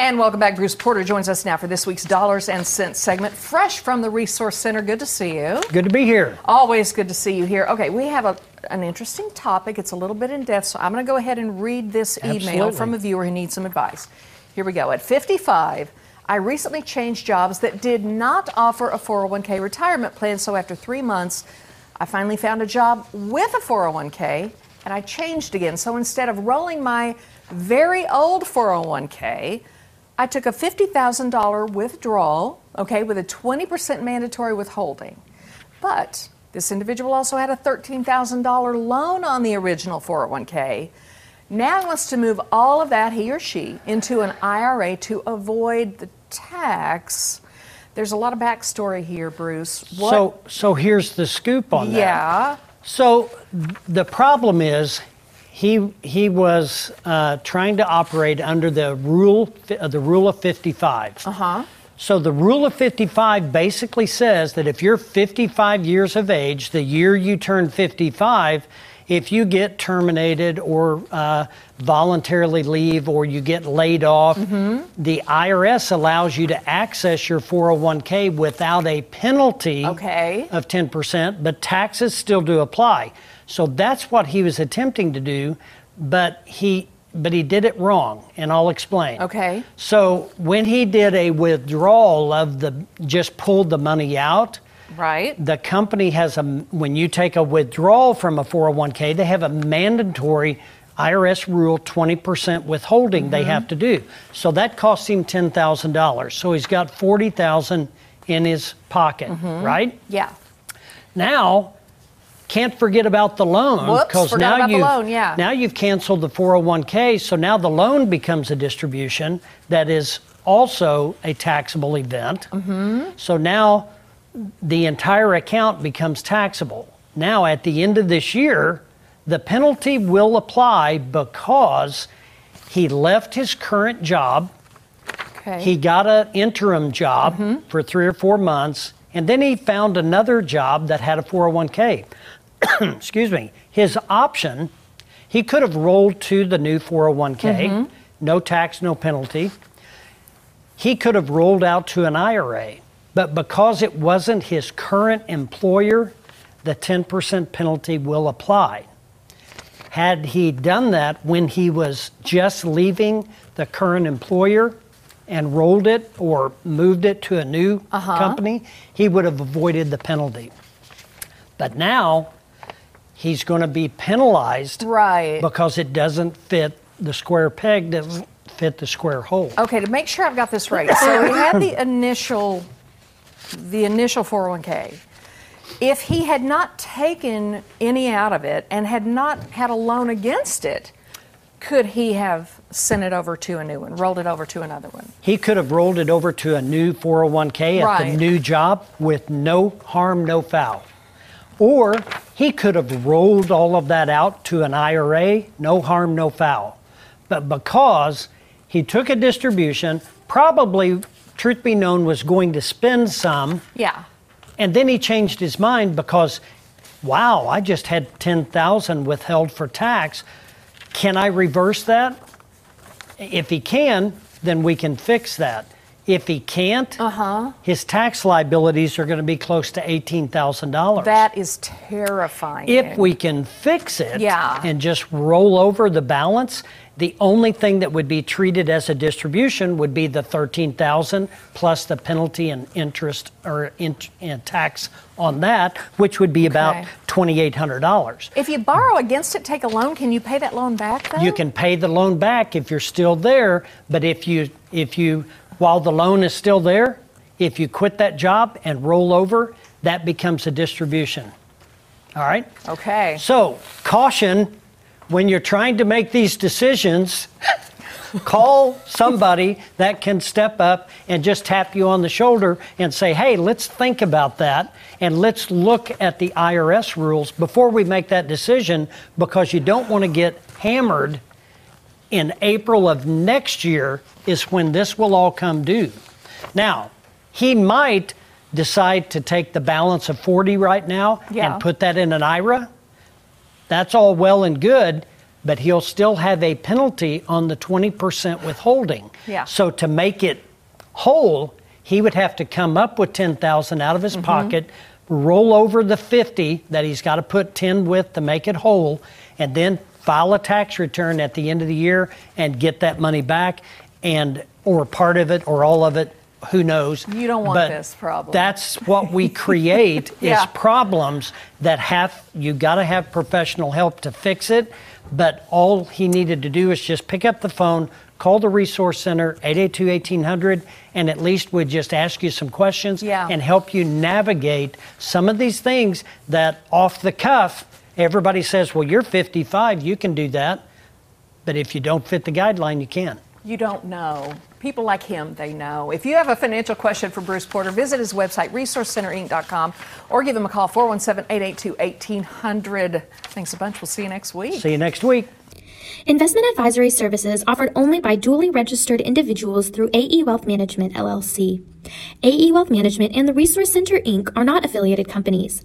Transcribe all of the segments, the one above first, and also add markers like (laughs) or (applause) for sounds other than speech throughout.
And welcome back. Bruce Porter joins us now for this week's Dollars and Cents segment, fresh from the Resource Center. Good to see you. Good to be here. Always good to see you here. Okay, we have a, an interesting topic. It's a little bit in depth, so I'm going to go ahead and read this email Absolutely. from a viewer who needs some advice. Here we go. At 55, I recently changed jobs that did not offer a 401k retirement plan, so after three months, I finally found a job with a 401k and I changed again. So instead of rolling my very old 401k, I took a $50,000 withdrawal, okay, with a 20% mandatory withholding. But this individual also had a $13,000 loan on the original 401k. Now he wants to move all of that, he or she, into an IRA to avoid the tax. There's a lot of backstory here, Bruce. What? So, so here's the scoop on that. yeah. So the problem is, he he was uh, trying to operate under the rule uh, the rule of 55. Uh huh. So the rule of 55 basically says that if you're 55 years of age, the year you turn 55, if you get terminated or uh, voluntarily leave or you get laid off, the IRS allows you to access your 401k without a penalty Okay. of 10%, but taxes still do apply. So that's what he was attempting to do, but he but he did it wrong, and I'll explain. Okay. So when he did a withdrawal of the just pulled the money out, Right. the company has a when you take a withdrawal from a 401k, they have a mandatory IRS rule 20% withholding they have to do. So that costs him $10,000. So he's got 40,000 in his pocket, right? Yeah. Now, can't forget about the loan forgot now you've yeah. now you've canceled the 401k, so now the loan becomes a distribution that is also a taxable event. Mm-hmm. So now the entire account becomes taxable. Now at the end of this year, the penalty will apply because he left his current job Okay. he got an interim job mm-hmm. for three or four months, and then he found another job that had a 401k. (clears throat) Excuse me. His option, he could have rolled to the new 401k, mm-hmm. no tax, no penalty. He could have rolled out to an IRA, but because it wasn't his current employer, the 10% penalty will apply. Had he done that when he was just leaving the current employer and rolled it or moved it to a new uh-huh. company, he would have avoided the penalty. But now he's going to be penalized Right. because it doesn't fit the square peg doesn't fit the square hole. Okay, to make sure I've got this right. So he had the initial the initial 401k. If he had not taken any out of it and had not had a loan against it, could he have sent it over to a new one, rolled it over to another one? He could have rolled it over to a new 401k at Right. the new job with no harm, no foul. Or he could have rolled all of that out to an IRA, no harm, no foul. But because he took a distribution, probably, truth be known, was going to spend some, Yeah. and then he changed his mind because, wow, I just had 10,000 withheld for tax. Can I reverse that? If he can, then we can fix that. If he can't, Uh-huh. his tax liabilities are going to be close to $18,000. That is terrifying. if we can fix it Yeah. and just roll over the balance, the only thing that would be treated as a distribution would be the 13,000 plus the penalty and interest or in, and tax on that, which would be about Okay. $2,800. if you borrow against it, take a loan, can you pay that loan back though? You can pay the loan back if you're still there, but if you if you while the loan is still there, if you quit that job and roll over, that becomes a distribution. All right? Okay. So, caution when you're trying to make these decisions, (laughs) call somebody that can step up and just tap you on the shoulder and say, hey, let's think about that and let's look at the IRS rules before we make that decision because you don't want to get hammered in April of next year, is when this will all come due. Now, he might decide to take the balance of 40 right now Yeah. and put that in an IRA. That's all well and good, but he'll still have a penalty on the 20% withholding. Yeah. So to make it whole, he would have to come up with 10,000 out of his mm-hmm. pocket, roll over the 50 that he's got to put 10 with to make it whole, and then file a tax return at the end of the year and get that money back and or part of it or all of it who knows You don't want But this problem. that's what we (laughs) create Yeah. is problems that have you got to have professional help to fix it but all he needed to do is just pick up the phone call the resource center 882-1800 and at least would just ask you some questions Yeah. and help you navigate some of these things that off the cuff everybody says well you're 55 you can do that but if you don't fit the guideline you can't You don't know. People like him, they know. If you have a financial question for Bruce Porter, visit his website, resourcecenterinc.com, or give him a call, 417 882 1800. Thanks a bunch. We'll see you next week. see you next week Investment advisory services offered only by duly registered individuals through AE Wealth Management LLC. AE Wealth Management and the Resource Center Inc. are not affiliated companies.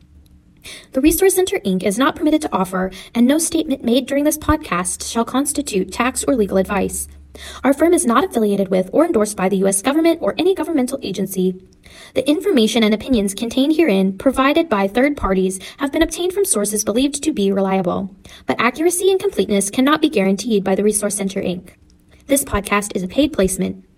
The Resource Center Inc. is not permitted to offer, and no statement made during this podcast shall constitute tax or legal advice. Our firm is not affiliated with or endorsed by the U.S. government or any governmental agency. The information and opinions contained herein, provided by third parties, have been obtained from sources believed to be reliable, but accuracy and completeness cannot be guaranteed by the Resource Center Inc. This podcast is a paid placement.